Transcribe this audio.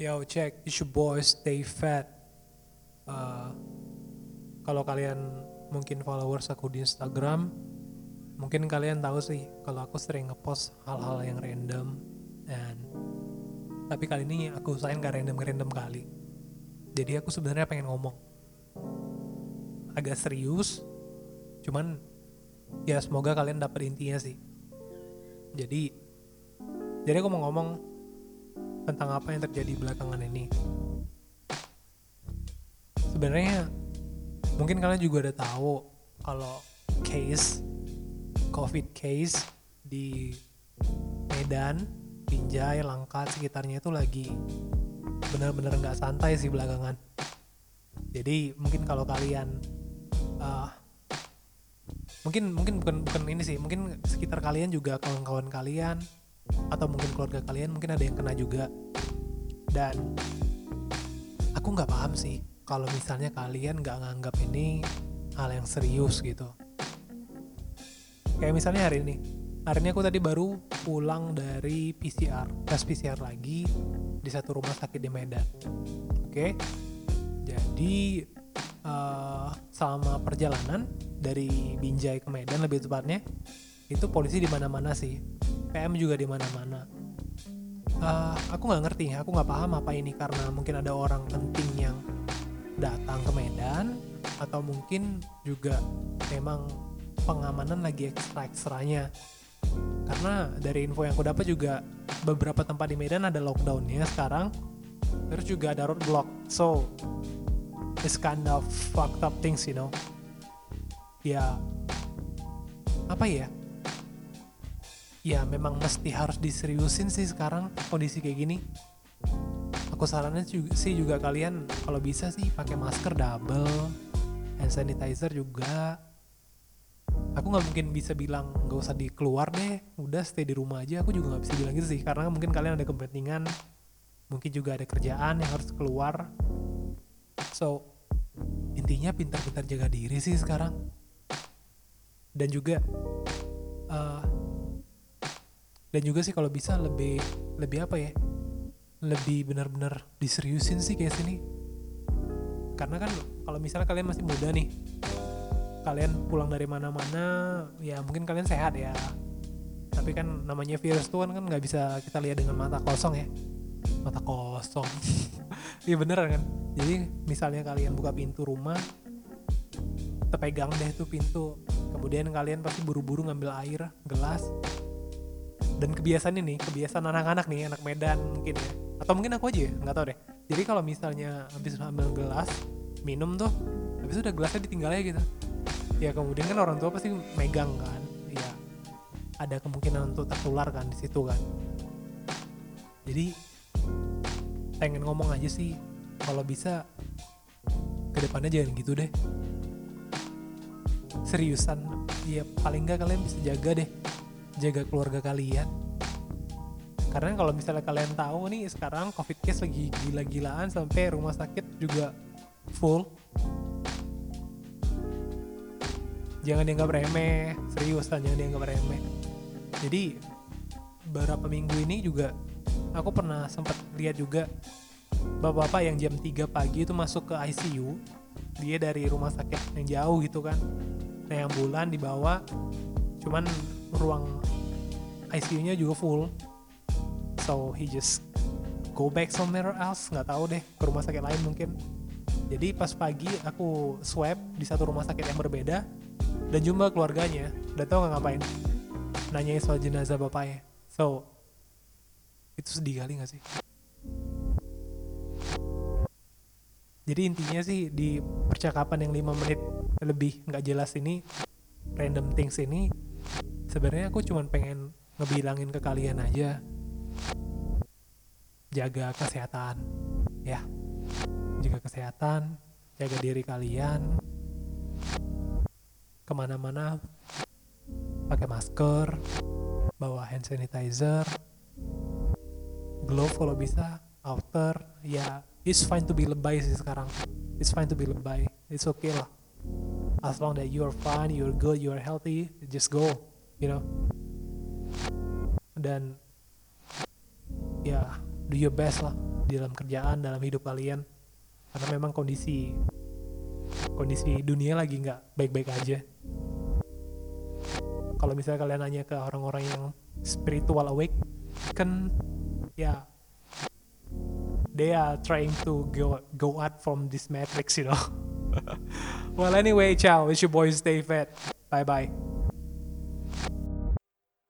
Yo check, it's your boy Stay Fat. Uh, kalau kalian mungkin followers aku di Instagram, mungkin kalian tahu sih kalau aku sering ngepost hal-hal yang random dan tapi kali ini aku usahain gak random random kali. Jadi aku sebenarnya pengen ngomong agak serius, cuman ya semoga kalian dapat intinya sih. Jadi jadi aku mau ngomong tentang apa yang terjadi belakangan ini. Sebenarnya mungkin kalian juga udah tahu kalau case COVID case di Medan, Binjai, Langkat sekitarnya itu lagi benar-benar nggak santai sih belakangan. Jadi mungkin kalau kalian uh, mungkin mungkin bukan bukan ini sih, mungkin sekitar kalian juga kawan-kawan kalian atau mungkin keluarga kalian mungkin ada yang kena juga. Dan aku nggak paham sih kalau misalnya kalian nggak nganggap ini hal yang serius gitu. Kayak misalnya hari ini hari ini aku tadi baru pulang dari PCR tes PCR lagi di satu rumah sakit di Medan. Oke? Jadi uh, selama perjalanan dari Binjai ke Medan lebih tepatnya itu polisi di mana-mana sih PM juga di mana-mana. Uh, aku nggak ngerti aku nggak paham apa ini karena mungkin ada orang penting yang datang ke Medan atau mungkin juga memang pengamanan lagi ekstra ekstranya. Karena dari info yang aku dapat juga beberapa tempat di Medan ada lockdownnya sekarang terus juga ada roadblock. So this kind of fucked up things you know. Ya apa ya ya memang mesti harus diseriusin sih sekarang kondisi kayak gini. Aku sarannya sih juga kalian kalau bisa sih pakai masker double hand sanitizer juga. Aku nggak mungkin bisa bilang nggak usah dikeluar deh udah stay di rumah aja. Aku juga nggak bisa bilang gitu sih karena mungkin kalian ada kepentingan mungkin juga ada kerjaan yang harus keluar. So intinya pintar-pintar jaga diri sih sekarang. Dan juga uh, dan juga sih kalau bisa lebih lebih apa ya? Lebih benar-benar diseriusin sih kayak sini. Karena kan kalau misalnya kalian masih muda nih kalian pulang dari mana-mana ya mungkin kalian sehat ya. Tapi kan namanya virus tuh kan kan nggak bisa kita lihat dengan mata kosong ya. Mata kosong. Iya bener kan? Jadi misalnya kalian buka pintu rumah terpegang deh tuh pintu. Kemudian kalian pasti buru-buru ngambil air gelas dan kebiasaan ini kebiasaan anak-anak nih anak Medan mungkin ya. Atau mungkin aku aja ya nggak tahu deh. Jadi kalau misalnya habis ambil gelas minum tuh habis udah gelasnya ditinggal aja gitu. Ya kemudian kan orang tua pasti megang kan. Ya ada kemungkinan untuk tertular kan di situ kan. Jadi pengen ngomong aja sih kalau bisa ke depannya jangan gitu deh. Seriusan ya paling nggak kalian bisa jaga deh jaga keluarga kalian. Karena kalau misalnya kalian tahu nih sekarang covid case lagi gila-gilaan sampai rumah sakit juga full. Jangan dianggap remeh seriusan jangan dianggap remeh. Jadi beberapa minggu ini juga aku pernah sempat lihat juga bapak-bapak yang jam 3 pagi itu masuk ke ICU dia dari rumah sakit yang jauh gitu kan. Nah yang bulan dibawa cuman ruang ICU-nya juga full. So he just go back somewhere else nggak tahu deh ke rumah sakit lain mungkin. Jadi pas pagi aku swab di satu rumah sakit yang berbeda dan jumpa keluarganya. Udah tau nggak ngapain? Nanyain soal jenazah bapaknya. So itu sedih kali gak sih? Jadi intinya sih di percakapan yang 5 menit lebih nggak jelas ini random things ini sebenarnya aku cuma pengen ngebilangin ke kalian aja. Jaga kesehatan ya. Jaga kesehatan jaga diri kalian. Ke mana-mana pakai masker bawa hand sanitizer. Glove kalau bisa outer. Ya it's fine to be lebay sih sekarang. It's fine to be lebay. It's okay lah. As long that you're fine you're good you're healthy just go you know. Dan ya do your best lah di dalam kerjaan dalam hidup kalian. Karena memang kondisi kondisi dunia lagi nggak baik-baik aja. Kalau misalnya kalian nanya ke orang-orang yang spiritual awake kan ya they are trying to go go out from this matrix you know. Well anyway ciao. It's your boy stay fat. Bye bye